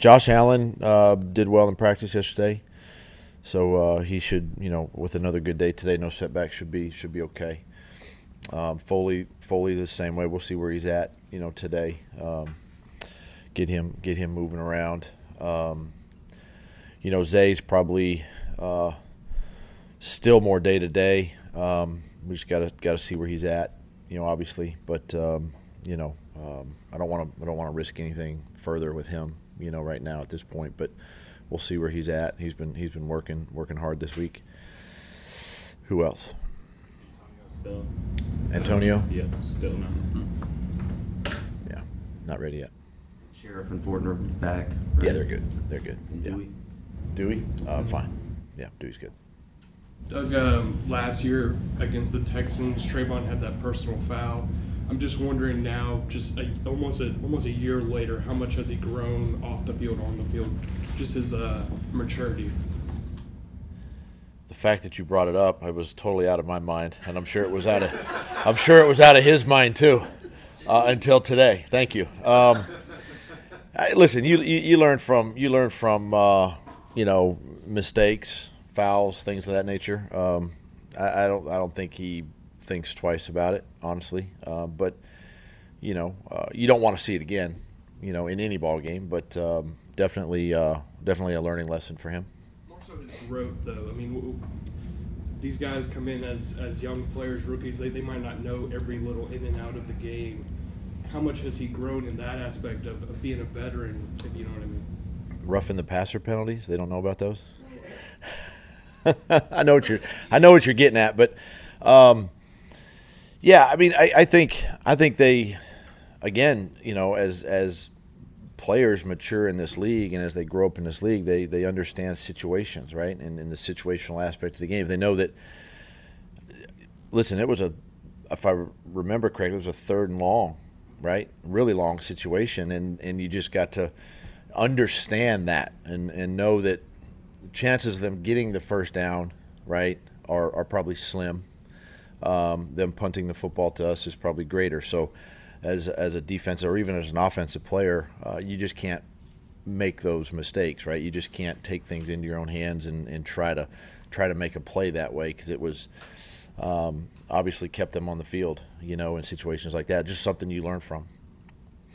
Josh Allen uh, did well in practice yesterday, so uh, he should, you know, with another good day today, no setback should be should be okay. Um, Foley Foley the same way. We'll see where he's at, you know, today. Um, get him get him moving around. Um, you know, Zay's probably uh, still more day to day. Um, we just gotta gotta see where he's at, you know, obviously. But um, you know, um, I don't want to I don't want to risk anything further with him, you know, right now at this point. But we'll see where he's at. He's been he's been working working hard this week. Who else? Still. Antonio? Yeah, still not. Yeah, not ready yet. Sheriff and Fortner back. Yeah, they're good. They're good. And Yeah. Dewey? Dewey? Uh, fine. Yeah, Dewey's good. Doug, um, last year against the Texans, Travon had that personal foul. I'm just wondering now, just a, almost a almost a year later, how much has he grown off the field, on the field, just his uh, maturity. The fact that you brought it up, I was totally out of my mind, and I'm sure it was out of, I'm sure it was out of his mind too, uh, until today. Thank you. Um, I, listen, you, you you learn from you learn from uh, you know mistakes, fouls, things of that nature. Um, I, I don't I don't think he thinks twice about it, honestly. Uh, but you know, uh, you don't want to see it again, you know, in any ball game. But um, definitely uh, definitely a learning lesson for him. More so his growth, though. I mean, w- w- these guys come in as as young players, rookies. They they might not know every little in and out of the game. How much has he grown in that aspect of, of being a veteran? If you know what I mean. roughing the passer penalties. They don't know about those. I know what you're. I know what you're getting at, but um, yeah, I mean, I, I think I think they, again, you know, as as players mature in this league and as they grow up in this league, they they understand situations, right, and, and the situational aspect of the game. They know that. Listen, it was a, if I remember correctly, it was a third and long, right, really long situation, and and you just got to understand that and, and know that the chances of them getting the first down, right, are, are probably slim. Um, them punting the football to us is probably greater. So, as, as a defensive or even as an offensive player, uh, you just can't make those mistakes, right? You just can't take things into your own hands and, and try to try to make a play that way because it was um, obviously kept them on the field, you know, in situations like that. Just something you learn from.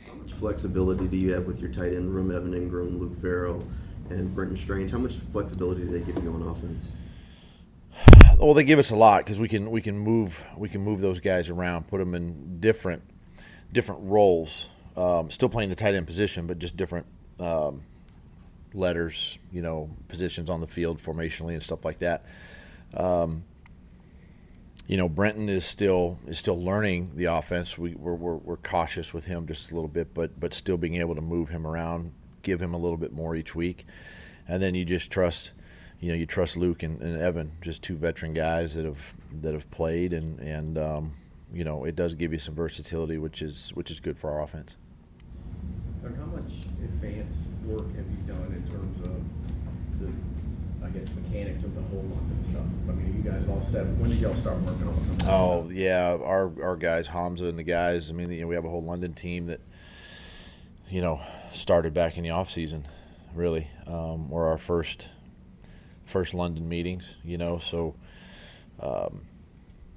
How much flexibility do you have with your tight end room, Evan Engram, Luke Farrell, and Brenton Strange? How much flexibility do they give you on offense? Well, they give us a lot because we can we can move we can move those guys around, put them in different different roles. Um, still playing the tight end position, but just different um, letters, you know, positions on the field formationally and stuff like that. Um, you know, Brenton is still is still learning the offense. We, we're, we're we're cautious with him just a little bit, but but still being able to move him around, give him a little bit more each week, and then you just trust you know you trust Luke and, and Evan, just two veteran guys that have that have played, and and um, you know it does give you some versatility, which is which is good for our offense. How much advanced work have you done in terms of the, I guess, mechanics of the whole London stuff? I mean, you guys all set? When did y'all start working on Oh stuff? yeah, our our guys, Hamza and the guys. I mean, you know, we have a whole London team that you know started back in the off season, really, um, were our first first London meetings. You know, so um,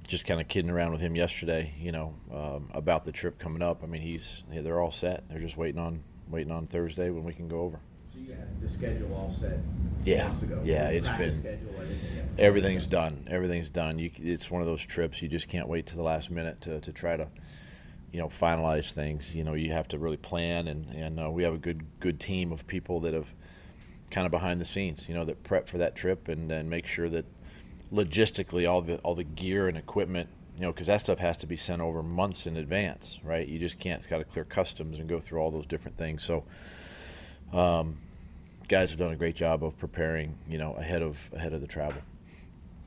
just kind of kidding around with him yesterday. You know, um, about the trip coming up. I mean, he's yeah, they're all set. They're just waiting on waiting on Thursday when we can go over. So you had the schedule all set Yeah, yeah, it's been- schedule, everything. Everything's done. Everything's done. You, it's one of those trips you just can't wait to the last minute to, to try to, you know, finalize things. You know, you have to really plan, and and uh, we have a good good team of people that have kind of behind the scenes. You know, that prep for that trip and then make sure that logistically all the all the gear and equipment. You know, because that stuff has to be sent over months in advance, right? You just can't. It's got to clear customs and go through all those different things. So. Um, guys have done a great job of preparing, you know, ahead of ahead of the travel.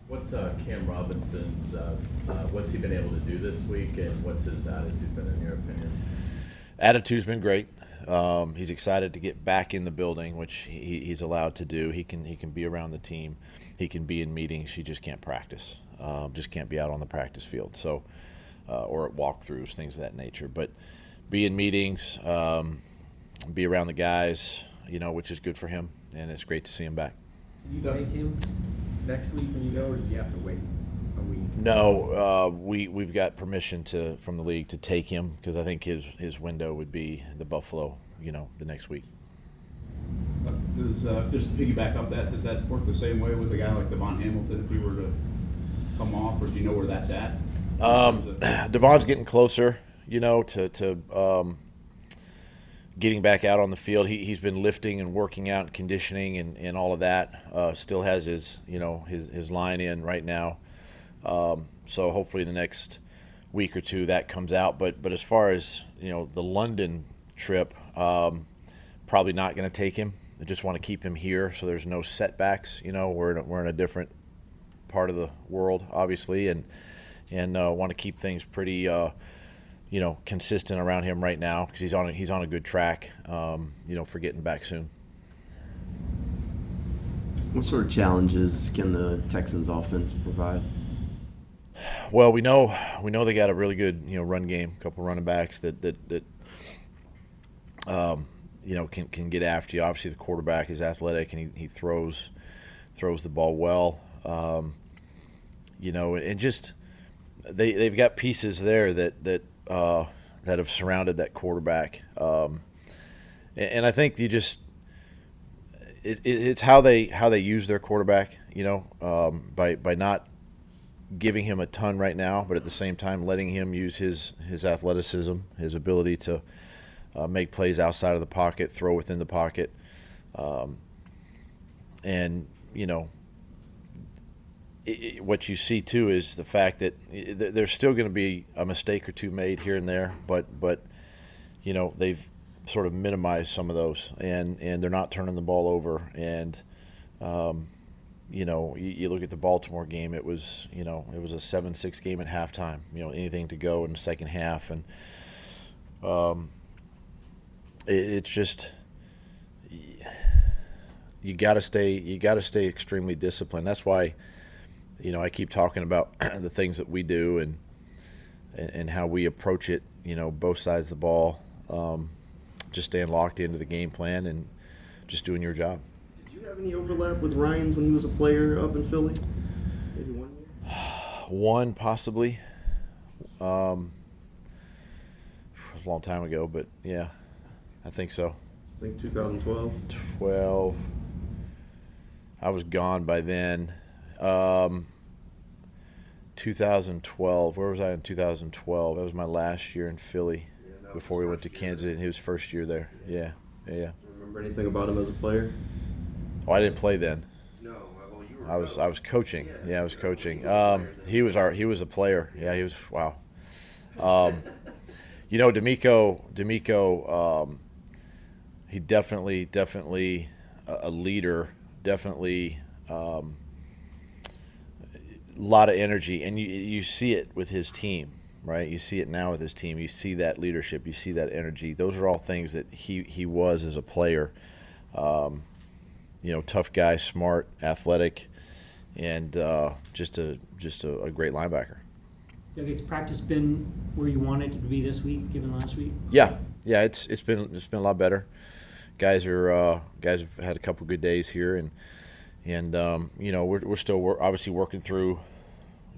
What's uh, Cam Robinson's, uh, uh, what's he been able to do this week, and what's his attitude been, in your opinion? Attitude's been great. Um, he's excited to get back in the building, which he, he's allowed to do. He can he can be around the team, he can be in meetings. He just can't practice. Um, just can't be out on the practice field. So, uh, or at walkthroughs, things of that nature. But be in meetings, um, be around the guys. you know, which is good for him, and it's great to see him back. Do you take him next week when you go, or does he have to wait? No, uh, we we've got permission to from the league to take him because I think his his window would be the Buffalo, you know, the next week. Does, uh, just to piggyback off that, does that work the same way with a guy like DaVon Hamilton if he were to come off, or do you know where that's at? Um, DaVon's getting closer, you know, to to um, getting back out on the field. He he's been lifting and working out and conditioning and, and all of that. Uh, still has his you know his his line in right now. Um, so hopefully in the next week or two that comes out. But but as far as you know the London trip, um, probably not going to take him. I just want to keep him here so there's no setbacks. You know, we're in a, we're in a different part of the world, obviously, and and uh, want to keep things pretty, uh, you know, consistent around him right now because he's on a, he's on a good track. Um, you know, for getting back soon. What sort of challenges can the Texans offense provide? Well, we know we know they got a really good you know run game, a couple running backs that that that um, you know can can get after you. Obviously, the quarterback is athletic and he, he throws throws the ball well. Um, you know, and just they they've got pieces there that that uh, that have surrounded that quarterback. Um, and, and I think you just it, it, it's how they how they use their quarterback. You know, um, by by not giving him a ton right now, but at the same time letting him use his his athleticism, his ability to uh, make plays outside of the pocket, throw within the pocket, um, and you know. It, it, what you see too is the fact that th- there's still going to be a mistake or two made here and there, but but you know they've sort of minimized some of those, and and they're not turning the ball over, and um, you know, you, you, look at the Baltimore game. It was, you know, it was a seven-six game at halftime. You know, anything to go in the second half, and um, it, it's just you got to stay. You got to stay extremely disciplined. That's why, you know, I keep talking about the things that we do and and, and how we approach it. You know, both sides of the ball. Um, just staying locked into the game plan and just doing your job have any overlap with Ryans when he was a player up in Philly? Maybe one year. One possibly. Um, a long time ago, but yeah, I think so. I think 2012. 12. I was gone by then. Um, 2012. Where was I in 2012? That was my last year in Philly yeah, before we went to Kansas. And his first year there. Yeah, yeah. yeah. Remember anything about him as a player? Oh, I didn't play then. No, well, you were. I was I was coaching. Yeah, I was coaching. Um, he was our he was a player. Yeah, he was wow. Um, you know, DeMeco DeMeco. Um, he definitely definitely a, a leader. Definitely um, a lot of energy, and you you see it with his team. Right, you see it now with his team. You see that leadership. You see that energy. Those are all things that he he was as a player. Um, you know, tough guy, smart, athletic, and uh, just a just a, a, great linebacker. Doug, has practice been where you wanted it to be this week, given last week? Yeah, yeah, it's it's been it's been a lot better. Guys are uh, guys have had a couple good days here, and and um, you know we're we're still wor- obviously working through,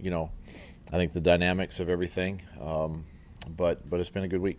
you know, I think the dynamics of everything, um, but but it's been a good week.